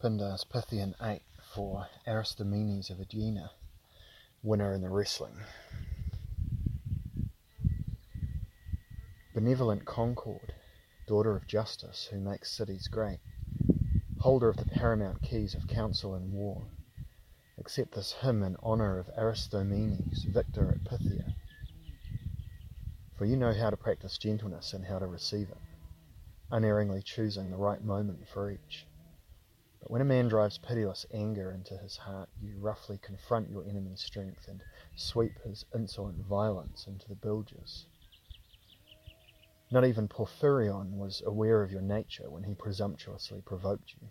Pindar's Pythian 8 for Aristomenes of Aegina, winner in the wrestling. Benevolent Concord, daughter of justice, who makes cities great, holder of the paramount keys of counsel and war, accept this hymn in honour of Aristomenes, victor at Pythia. For you know how to practice gentleness and how to receive it, unerringly choosing the right moment for each. When a man drives pitiless anger into his heart, you roughly confront your enemy's strength and sweep his insolent violence into the bilges. Not even Porphyrion was aware of your nature when he presumptuously provoked you.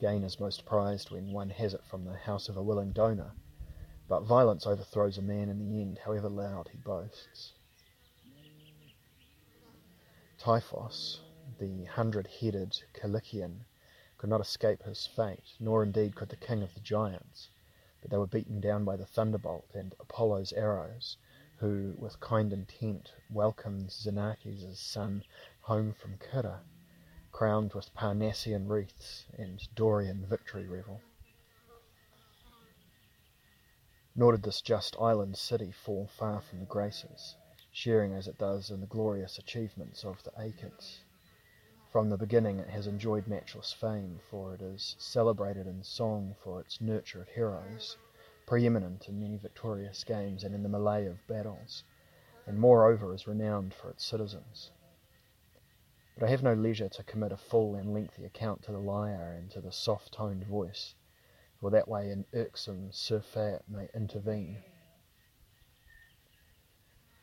Gain is most prized when one has it from the house of a willing donor, but violence overthrows a man in the end, however loud he boasts. Typhos, the hundred-headed Cilician, could not escape his fate, nor indeed could the king of the giants, but they were beaten down by the thunderbolt and Apollo's arrows, who, with kind intent, welcomed Xenarces' son home from Cirrha, crowned with Parnassian wreaths and Dorian victory revel. Nor did this just island city fall far from the Graces, sharing as it does in the glorious achievements of the Achates. From the beginning it has enjoyed matchless fame, for it is celebrated in song for its nurture of heroes, preeminent in many victorious games and in the melee of battles, and moreover is renowned for its citizens. But I have no leisure to commit a full and lengthy account to the lyre and to the soft-toned voice, for that way an irksome surfeit may intervene.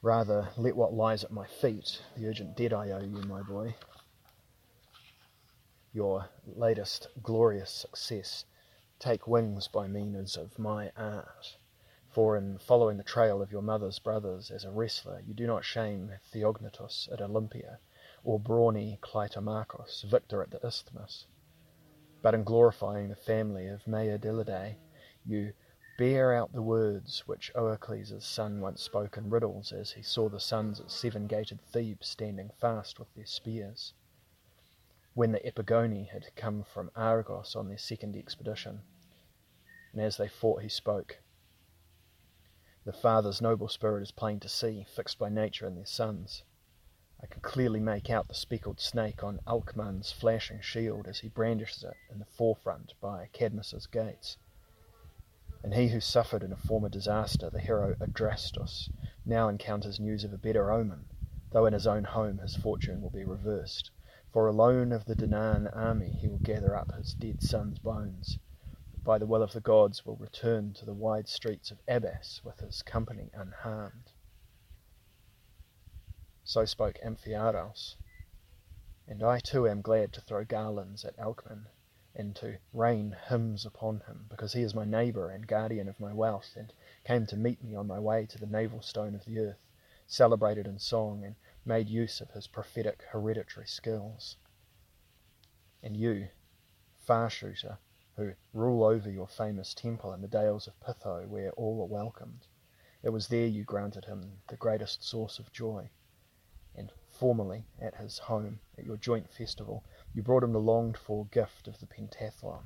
Rather, let what lies at my feet, the urgent debt I owe you, my boy, your latest glorious success take wings by means of my art. For in following the trail of your mother's brothers as a wrestler, you do not shame Theognetus at Olympia, or brawny Clitomachus, victor at the Isthmus. But in glorifying the family of Meidylidae, you bear out the words which Oicles' son once spoke in riddles as he saw the sons of seven-gated Thebes standing fast with their spears when the Epigoni had come from Argos on their second expedition. And as they fought, he spoke. The father's noble spirit is plain to see, fixed by nature in their sons. I can clearly make out the speckled snake on Alcmaon's flashing shield as he brandishes it in the forefront by Cadmus's gates. And he who suffered in a former disaster, the hero Adrastus, now encounters news of a better omen, though in his own home his fortune will be reversed. For alone of the Danaan army he will gather up his dead son's bones, by the will of the gods will return to the wide streets of Abas with his company unharmed. So spoke Amphiaraus, and I too am glad to throw garlands at Alcmaon, and to rain hymns upon him, because he is my neighbour and guardian of my wealth, and came to meet me on my way to the navel stone of the earth, celebrated in song, and made use of his prophetic hereditary skills. And you, far shooter, who rule over your famous temple in the dales of Pytho, where all are welcomed, it was there you granted him the greatest source of joy. And formerly, at his home, at your joint festival, you brought him the longed for gift of the pentathlon.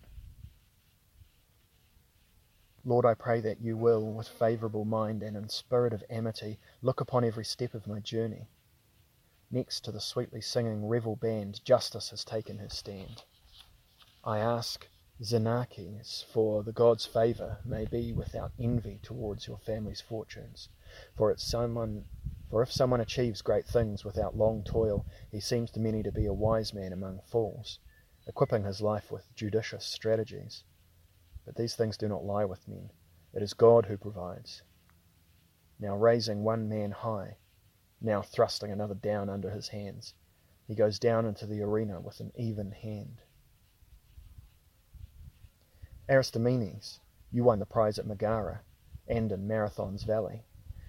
Lord, I pray that you will, with favourable mind and in spirit of amity, look upon every step of my journey, Next to the sweetly singing revel band, Justice has taken his stand. I ask Xenarces, for the god's favour may be without envy towards your family's fortunes. For it's someone for if someone achieves great things without long toil, he seems to many to be a wise man among fools, equipping his life with judicious strategies. But these things do not lie with men. It is God who provides. Now raising one man high, now thrusting another down under his hands. He goes down into the arena with an even hand. Aristomenes, you won the prize at Megara and in Marathon's Valley,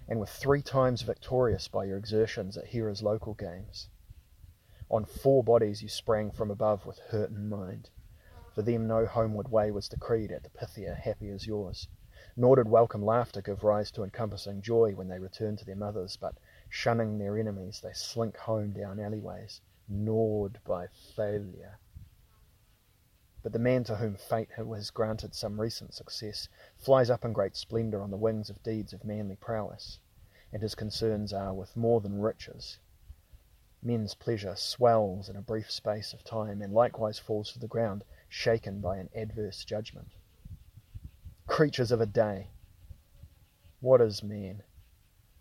and were three times victorious by your exertions at Hera's local games. On four bodies you sprang from above with hurt in mind. For them no homeward way was decreed at the Pythia happy as yours, nor did welcome laughter give rise to encompassing joy when they returned to their mothers, but Shunning their enemies, they slink home down alleyways, gnawed by failure. But the man to whom fate has granted some recent success flies up in great splendour on the wings of deeds of manly prowess, and his concerns are with more than riches. Men's pleasure swells in a brief space of time, and likewise falls to the ground, shaken by an adverse judgment. Creatures of a day! What is man?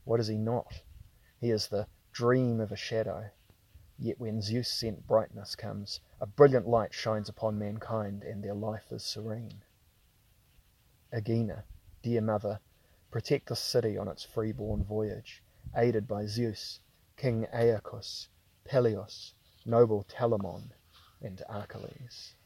What is he not? He is the dream of a shadow. Yet when Zeus sent brightness comes, a brilliant light shines upon mankind, and their life is serene. Aegina, dear mother, protect the city on its freeborn voyage, aided by Zeus, King Aeacus, Peleus, noble Telamon, and Archelaus.